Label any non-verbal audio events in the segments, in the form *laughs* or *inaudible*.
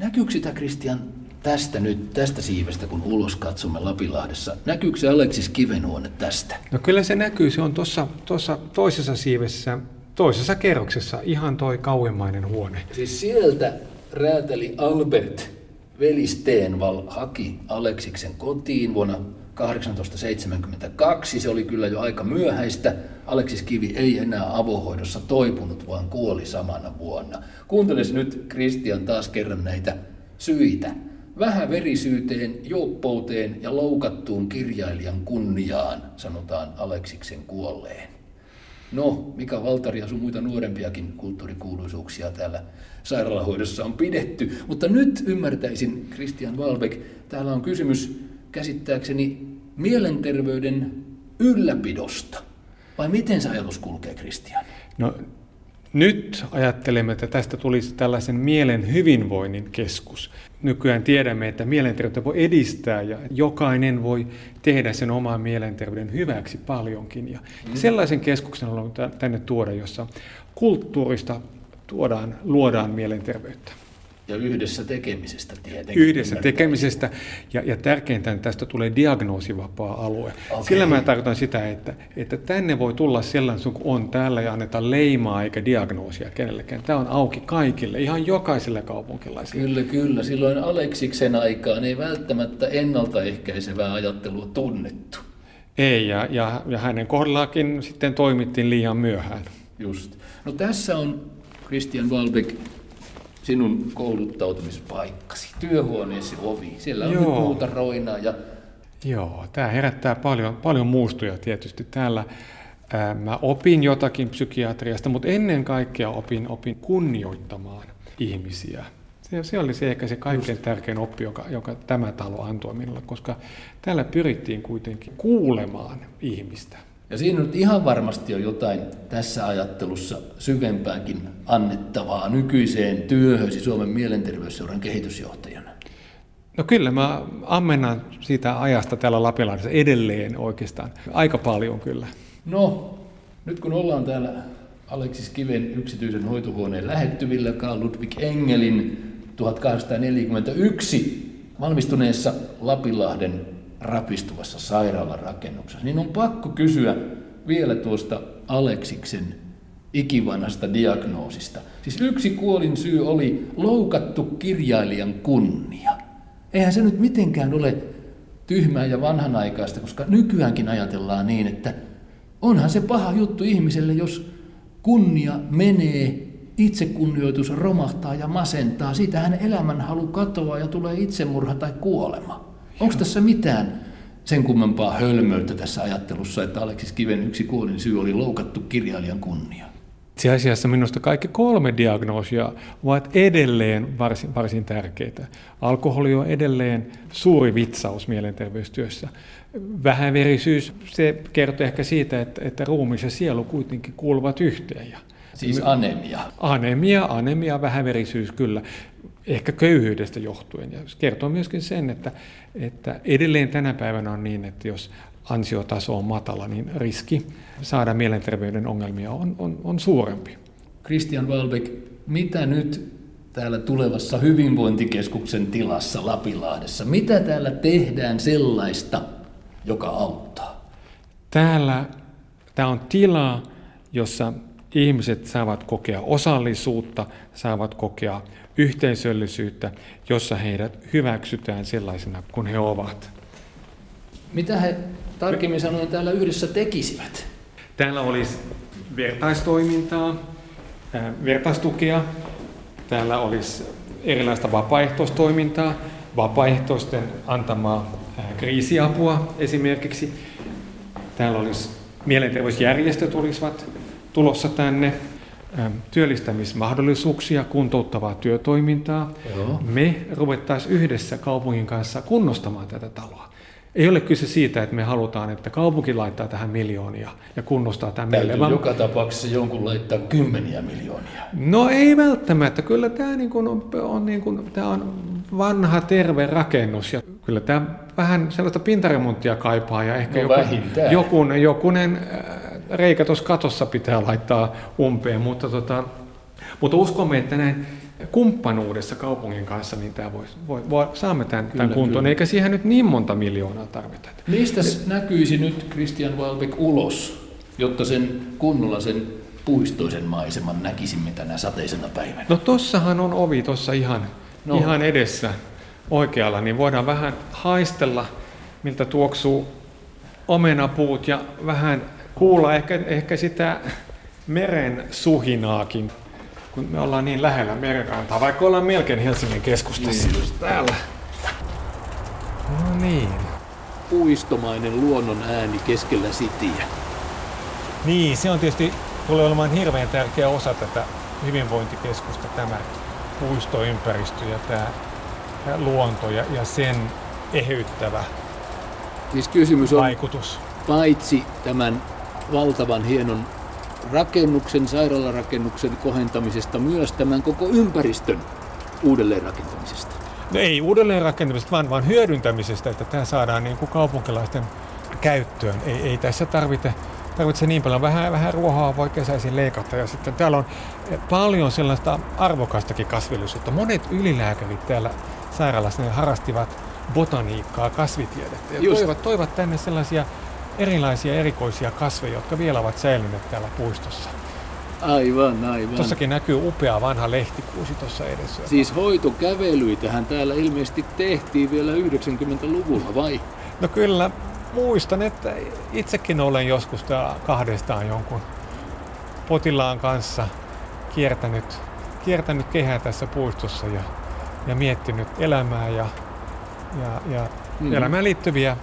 Näkyykö sitä Kristian tästä nyt, tästä siivestä, kun ulos katsomme Lapilahdessa? Näkyykö se Aleksis Kivenhuone tästä? No kyllä se näkyy, se on tuossa, tuossa toisessa siivessä, toisessa kerroksessa, ihan toi kauemmainen huone. Siis sieltä räätäli Albert veli Stenval haki Aleksiksen kotiin vuonna 1872. Se oli kyllä jo aika myöhäistä. Aleksis Kivi ei enää avohoidossa toipunut, vaan kuoli samana vuonna. Kuunteles nyt Kristian taas kerran näitä syitä. Vähän verisyyteen, jouppouteen ja loukattuun kirjailijan kunniaan, sanotaan Aleksiksen kuolleen. No, Mika Valtari ja sun muita nuorempiakin kulttuurikuuluisuuksia täällä sairaalahoidossa on pidetty. Mutta nyt ymmärtäisin, Christian Walbeck, täällä on kysymys käsittääkseni mielenterveyden ylläpidosta. Vai miten se ajatus kulkee, Christian? No nyt ajattelemme, että tästä tulisi tällaisen mielen hyvinvoinnin keskus. Nykyään tiedämme, että mielenterveyttä voi edistää ja jokainen voi tehdä sen oman mielenterveyden hyväksi paljonkin. Ja mm. Sellaisen keskuksen haluamme tänne tuoda, jossa kulttuurista tuodaan, luodaan mielenterveyttä. Ja yhdessä tekemisestä tietenkin. Yhdessä tekemisestä, ja, ja tärkeintä tästä tulee diagnoosivapaa alue. Okay. Sillä mä tarkoitan sitä, että, että tänne voi tulla sellainen kuin on täällä ja anneta leimaa eikä diagnoosia kenellekään. Tämä on auki kaikille, ihan jokaiselle kaupunkilaiselle. Kyllä, kyllä. Silloin Aleksiksen aikaan ei välttämättä ennaltaehkäisevää ajattelua tunnettu. Ei, ja, ja, ja hänen kohdallakin sitten toimittiin liian myöhään. Just. No tässä on Christian Walbeck sinun kouluttautumispaikkasi, työhuoneesi ovi. Siellä on Joo. muuta roinaa. Ja... Joo, tämä herättää paljon, paljon muistoja tietysti. Täällä ää, mä opin jotakin psykiatriasta, mutta ennen kaikkea opin, opin kunnioittamaan ihmisiä. Se, se oli se ehkä se kaikkein Just. tärkein oppi, joka, joka tämä talo antoi minulle, koska täällä pyrittiin kuitenkin kuulemaan ihmistä. Ja siinä nyt ihan varmasti on jotain tässä ajattelussa syvempääkin annettavaa nykyiseen työhösi Suomen mielenterveysseuran kehitysjohtajana. No kyllä, mä ammennan siitä ajasta täällä Lapilahdessa edelleen oikeastaan. Aika paljon kyllä. No, nyt kun ollaan täällä Aleksis Kiven yksityisen hoitohuoneen lähettyvillä Karl Ludwig Engelin 1841 valmistuneessa Lapilahden rapistuvassa sairaalarakennuksessa, niin on pakko kysyä vielä tuosta Aleksiksen ikivanhasta diagnoosista. Siis yksi kuolin syy oli loukattu kirjailijan kunnia. Eihän se nyt mitenkään ole tyhmää ja vanhanaikaista, koska nykyäänkin ajatellaan niin, että onhan se paha juttu ihmiselle, jos kunnia menee, itsekunnioitus romahtaa ja masentaa. Siitä hänen elämänhalu katoaa ja tulee itsemurha tai kuolema. Onko tässä mitään sen kummempaa hölmöyttä tässä ajattelussa, että Aleksis Kiven yksi kuolin syy oli loukattu kirjailijan kunnia? Itse asiassa minusta kaikki kolme diagnoosia ovat edelleen varsin, varsin tärkeitä. Alkoholi on edelleen suuri vitsaus mielenterveystyössä. Vähäverisyys, se kertoo ehkä siitä, että, että ruumis ja sielu kuitenkin kuuluvat yhteen. Ja Siis anemia. Anemia, anemia, vähäverisyys kyllä, ehkä köyhyydestä johtuen. Ja se kertoo myöskin sen, että, että edelleen tänä päivänä on niin, että jos ansiotaso on matala, niin riski saada mielenterveyden ongelmia on, on, on suurempi. Christian Walbeck, mitä nyt täällä tulevassa hyvinvointikeskuksen tilassa Lapilahdessa, mitä täällä tehdään sellaista, joka auttaa? Täällä tämä on tila, jossa ihmiset saavat kokea osallisuutta, saavat kokea yhteisöllisyyttä, jossa heidät hyväksytään sellaisena kuin he ovat. Mitä he tarkemmin sanoen täällä yhdessä tekisivät? Täällä olisi vertaistoimintaa, vertaistukea, täällä olisi erilaista vapaaehtoistoimintaa, vapaaehtoisten antamaa kriisiapua esimerkiksi. Täällä olisi mielenterveysjärjestöt olisivat tulossa tänne, työllistämismahdollisuuksia, kuntouttavaa työtoimintaa. Joo. Me ruvettaisiin yhdessä kaupungin kanssa kunnostamaan tätä taloa. Ei ole kyse siitä, että me halutaan, että kaupunki laittaa tähän miljoonia ja kunnostaa tämän meille. Vaan... joka tapauksessa jonkun laittaa kymmeniä miljoonia. No ei välttämättä. Kyllä tämä, niin kuin on, on, niin kuin, tämä on vanha terve rakennus ja kyllä tämä vähän sellaista pintaremonttia kaipaa ja ehkä no, joku, jokunen, jokunen reikä tuossa katossa pitää laittaa umpeen, mutta, tota, mutta uskomme, että näin kumppanuudessa kaupungin kanssa, niin tämä voi, voi, voi, saamme tämän, kyllä, tämän kuntoon, kyllä. eikä siihen nyt niin monta miljoonaa tarvita. Mistä näkyisi nyt Christian Walbeck ulos, jotta sen kunnolla sen puistoisen maiseman näkisimme tänä sateisena päivänä? No tossahan on ovi tuossa ihan, no. ihan edessä oikealla, niin voidaan vähän haistella, miltä tuoksuu omenapuut ja vähän kuulla ehkä, ehkä sitä meren suhinaakin, kun me ollaan niin lähellä merenrantaa, vaikka ollaan melkein Helsingin keskustassa niin. just täällä. No niin. Puistomainen luonnon ääni keskellä sitiä. Niin, se on tietysti tulee olemaan hirveän tärkeä osa tätä hyvinvointikeskusta, tämä puistoympäristö ja tämä luonto ja, ja sen eheyttävä siis kysymys on vaikutus. Paitsi tämän valtavan hienon rakennuksen, sairaalarakennuksen kohentamisesta, myös tämän koko ympäristön uudelleenrakentamisesta. No ei uudelleenrakentamisesta, vaan, vaan hyödyntämisestä, että tämä saadaan niin kuin kaupunkilaisten käyttöön. Ei, ei tässä tarvitse, tarvitse niin paljon. Vähän, vähän ruohoa voi kesäisin leikata. Ja sitten täällä on paljon sellaista arvokastakin kasvillisuutta. Monet ylilääkärit täällä sairaalassa ne harrastivat botaniikkaa, kasvitiedettä ja toivat, toivat tänne sellaisia erilaisia erikoisia kasveja, jotka vielä ovat säilyneet täällä puistossa. Aivan, aivan. Tuossakin näkyy upea vanha lehtikuusi tuossa edessä. Siis hoitokävelyitähän täällä ilmeisesti tehtiin vielä 90-luvulla, vai? No kyllä, muistan, että itsekin olen joskus kahdestaan jonkun potilaan kanssa kiertänyt, kiertänyt kehää tässä puistossa ja, ja miettinyt elämää ja, ja, ja mm. elämään liittyviä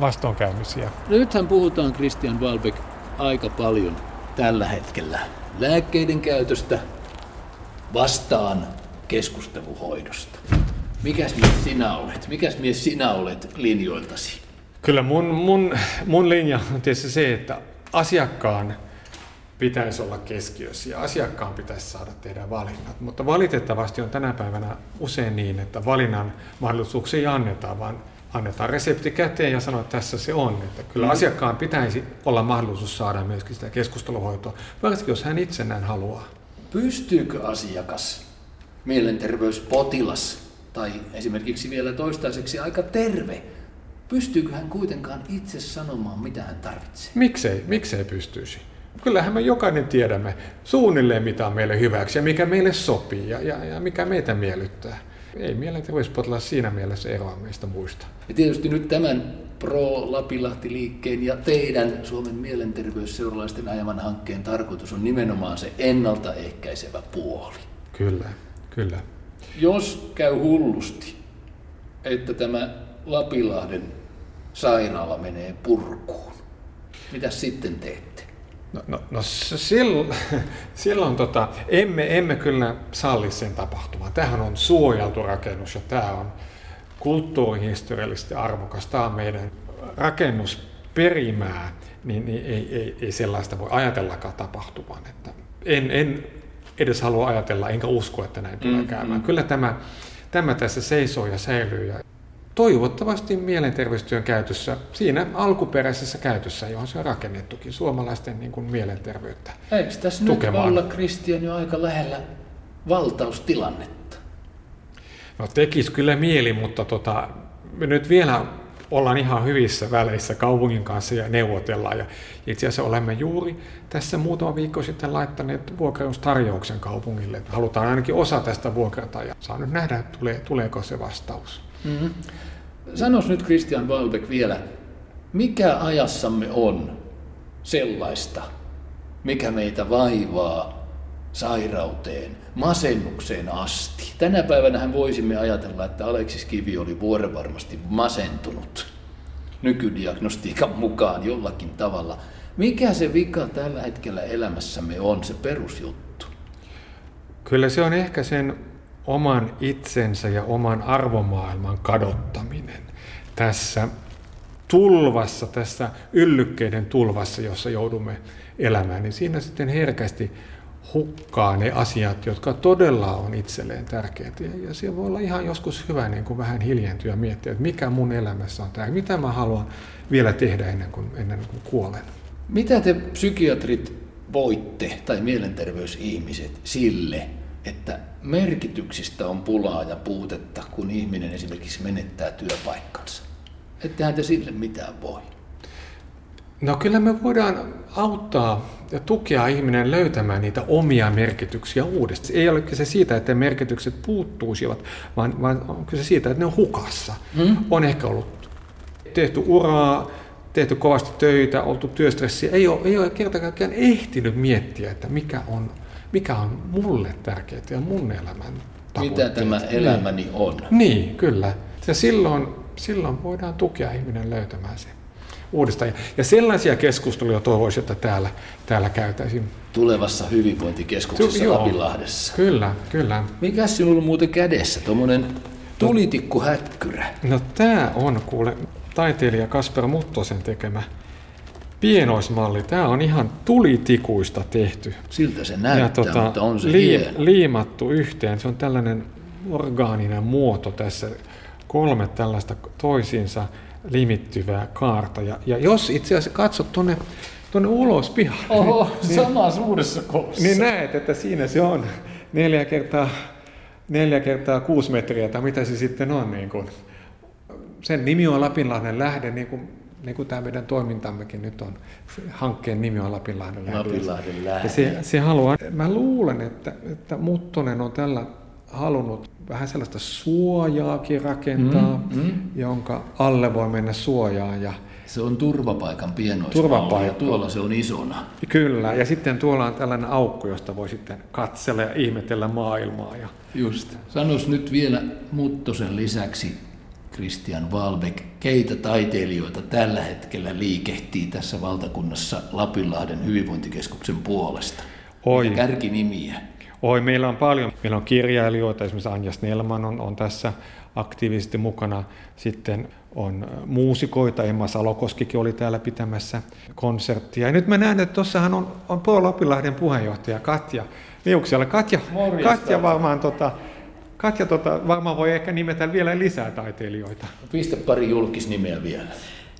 vastoinkäymisiä. Nythän puhutaan Christian Walbeck aika paljon tällä hetkellä lääkkeiden käytöstä vastaan keskusteluhoidosta. Mikäs mies sinä olet? Mikäs mies sinä olet linjoiltasi? Kyllä mun, mun, mun linja on tietysti se, että asiakkaan pitäisi olla keskiössä ja asiakkaan pitäisi saada tehdä valinnat. Mutta valitettavasti on tänä päivänä usein niin, että valinnan mahdollisuuksia ei anneta, vaan annetaan resepti käteen ja sanoa, että tässä se on. Että kyllä mm. asiakkaan pitäisi olla mahdollisuus saada myöskin sitä keskusteluhoitoa, varsinkin jos hän itse näin haluaa. Pystyykö asiakas, mielenterveyspotilas tai esimerkiksi vielä toistaiseksi aika terve, pystyykö hän kuitenkaan itse sanomaan, mitä hän tarvitsee? Miksei, miksei pystyisi? Kyllähän me jokainen tiedämme suunnilleen, mitä on meille hyväksi ja mikä meille sopii ja, ja, ja mikä meitä miellyttää ei mielenterveyspotilas siinä mielessä eroa meistä muista. Ja tietysti nyt tämän Pro-Lapilahti-liikkeen ja teidän Suomen mielenterveysseuralaisten ajaman hankkeen tarkoitus on nimenomaan se ennaltaehkäisevä puoli. Kyllä, kyllä. Jos käy hullusti, että tämä Lapilahden sairaala menee purkuun, mitä sitten teette? No, no, no silloin, *laughs* silloin tota, emme, emme kyllä salli sen tapahtumaan. Tämähän on suojeltu rakennus ja tämä on kulttuurihistoriallisesti arvokas. Tämä on meidän rakennusperimää, niin, niin ei, ei, ei sellaista voi ajatellakaan tapahtumaan. Että en, en edes halua ajatella, enkä usko, että näin tulee mm, käymään. Mm. Kyllä tämä, tämä tässä seisoo ja säilyy ja toivottavasti mielenterveystyön käytössä, siinä alkuperäisessä käytössä, johon se on rakennettukin, suomalaisten niin kuin mielenterveyttä Eikö tässä tukemaan. nyt olla Kristian jo aika lähellä valtaustilannetta? No tekis kyllä mieli, mutta tota, me nyt vielä ollaan ihan hyvissä väleissä kaupungin kanssa ja neuvotellaan. Ja itse asiassa olemme juuri tässä muutama viikko sitten laittaneet vuokraustarjouksen kaupungille. Halutaan ainakin osa tästä vuokrata ja saa nyt nähdä, tulee, tuleeko se vastaus. Mm-hmm. Sanos nyt Christian Walbeck vielä, mikä ajassamme on sellaista, mikä meitä vaivaa sairauteen, masennukseen asti. Tänä päivänä voisimme ajatella, että Aleksis Kivi oli vuorenvarmasti masentunut nykydiagnostiikan mukaan jollakin tavalla. Mikä se vika tällä hetkellä elämässämme on, se perusjuttu? Kyllä se on ehkä sen oman itsensä ja oman arvomaailman kadottaminen tässä tulvassa, tässä yllykkeiden tulvassa, jossa joudumme elämään, niin siinä sitten herkästi hukkaa ne asiat, jotka todella on itselleen tärkeitä. Ja se voi olla ihan joskus hyvä niin kuin vähän hiljentyä ja miettiä, että mikä mun elämässä on tärkeää, mitä mä haluan vielä tehdä ennen kuin, ennen kuin kuolen. Mitä te psykiatrit voitte tai mielenterveysihmiset sille, että merkityksistä on pulaa ja puutetta, kun ihminen esimerkiksi menettää työpaikkansa? Ettehän te sille mitään voi. No kyllä me voidaan auttaa ja tukea ihminen löytämään niitä omia merkityksiä uudestaan. Ei ole kyse siitä, että merkitykset puuttuisivat, vaan, vaan on kyse siitä, että ne on hukassa. Hmm? On ehkä ollut tehty uraa, tehty kovasti töitä, oltu työstressiä. Ei ole, ei ole kerta kaikkiaan ehtinyt miettiä, että mikä on, mikä on mulle tärkeää ja mun elämän Mitä tämä elämäni niin. on. Niin, kyllä. Ja silloin, silloin voidaan tukea ihminen löytämään se uudestaan. Ja sellaisia keskusteluja toivoisin, että täällä, täällä käytäisiin. Tulevassa hyvinvointikeskuksessa Joo, Lapilahdessa. Kyllä, kyllä. Mikä sinulla on muuten kädessä, tuommoinen tulitikkuhäkkyrä? No tämä on kuule taiteilija Kasper Muttosen tekemä pienoismalli. Tämä on ihan tulitikuista tehty. Siltä se näyttää, ja, tota, mutta on se li- hieno. liimattu yhteen. Se on tällainen orgaaninen muoto tässä. Kolme tällaista toisiinsa limittyvää kaarta. Ja, ja jos itse asiassa katsot tuonne tuonne ulos pihalle. Oho, niin, sama suuressa koossa. Niin näet, että siinä se on neljä kertaa, neljä kertaa kuusi metriä, tai mitä se sitten on. Niin kuin. Sen nimi on Lapinlahden lähde, niin kuin, niin kuin tämä meidän toimintammekin nyt on. Hankkeen nimi on Lapinlahden lähde. Lapinlahden lähde. Ja se, se haluaa, mä luulen, että, että Muttonen on tällä halunnut vähän sellaista suojaakin rakentaa, mm, mm. jonka alle voi mennä suojaan. Ja se on turvapaikan pienoismalli ja tuolla se on isona. Kyllä, ja sitten tuolla on tällainen aukko, josta voi sitten katsella ja ihmetellä maailmaa. Ja... Just. Sanois nyt vielä Muttosen lisäksi Christian Valbeck, keitä taiteilijoita tällä hetkellä liikehtii tässä valtakunnassa Lapinlahden hyvinvointikeskuksen puolesta? Oi. kärkinimiä. Oi, meillä on paljon. Meillä on kirjailijoita, esimerkiksi Anja Snellman on, on tässä aktiivisesti mukana. Sitten on muusikoita, Emma Salokoskikin oli täällä pitämässä konserttia. Ja nyt mä näen, että tuossahan on, on Paul Lapilahden puheenjohtaja Katja Liuksialla. Katja, Katja varmaan tota, Katja tota, varmaan voi ehkä nimetä vielä lisää taiteilijoita. Pistä pari julkisnimeä vielä.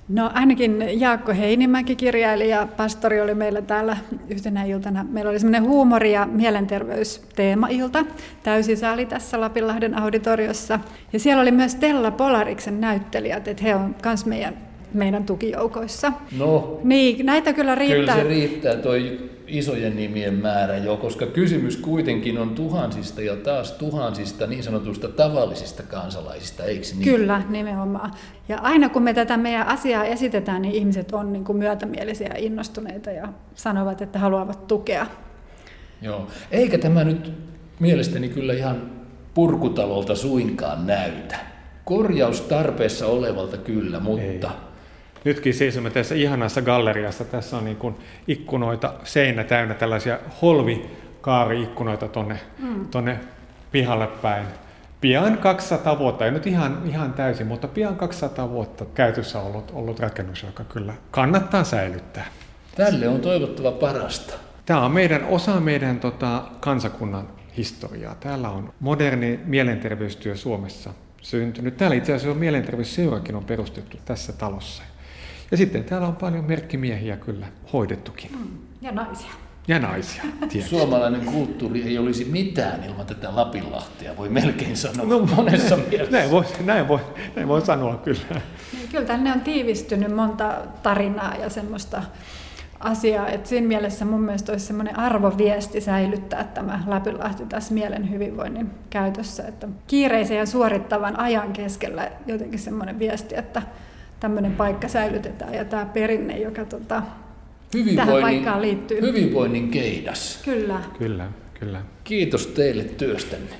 No ainakin Jaakko Heinimäki, kirjailija, pastori oli meillä täällä yhtenä iltana. Meillä oli semmoinen huumori- ja mielenterveysteemailta, täysisali tässä Lapinlahden auditoriossa. Ja siellä oli myös Tella Polariksen näyttelijät, että he on myös meidän, meidän tukijoukoissa. No, niin, näitä kyllä riittää. Kyllä se riittää toi isojen nimien määrä jo, koska kysymys kuitenkin on tuhansista ja taas tuhansista niin sanotusta tavallisista kansalaisista, eikö niin? Kyllä, nimenomaan. Ja aina kun me tätä meidän asiaa esitetään, niin ihmiset on niin kuin myötämielisiä ja innostuneita ja sanovat, että haluavat tukea. Joo, eikä tämä nyt mielestäni kyllä ihan purkutalolta suinkaan näytä. Korjaustarpeessa olevalta kyllä, mutta... Ei Nytkin seisomme tässä ihanassa galleriassa. Tässä on niin kuin ikkunoita, seinä täynnä tällaisia holvikaari-ikkunoita tonne, mm. tonne pihalle päin. Pian 200 vuotta, ei nyt ihan, ihan täysin, mutta pian 200 vuotta käytössä ollut, ollut rakennus, joka kyllä kannattaa säilyttää. Tälle on toivottava parasta. Tämä on meidän, osa meidän tota, kansakunnan historiaa. Täällä on moderni mielenterveystyö Suomessa syntynyt. Täällä itse asiassa on mielenterveysseurakin on perustettu tässä talossa. Ja sitten täällä on paljon merkkimiehiä kyllä hoidettukin. Mm. Ja naisia. Ja naisia, tietysti. Suomalainen kulttuuri ei olisi mitään ilman tätä Lapinlahtia, voi melkein sanoa no, monessa mielessä. Näin voi, näin, voi, näin voi sanoa kyllä. Niin, kyllä tänne on tiivistynyt monta tarinaa ja semmoista asiaa, että siinä mielessä mun mielestä olisi semmoinen arvoviesti säilyttää tämä Lapinlahti tässä mielen hyvinvoinnin käytössä, että kiireisen ja suorittavan ajan keskellä jotenkin semmoinen viesti, että tämmöinen paikka säilytetään ja tämä perinne, joka tota, tähän paikkaan liittyy. Hyvinvoinnin keidas. Kyllä. Kyllä, kyllä. Kiitos teille työstänne.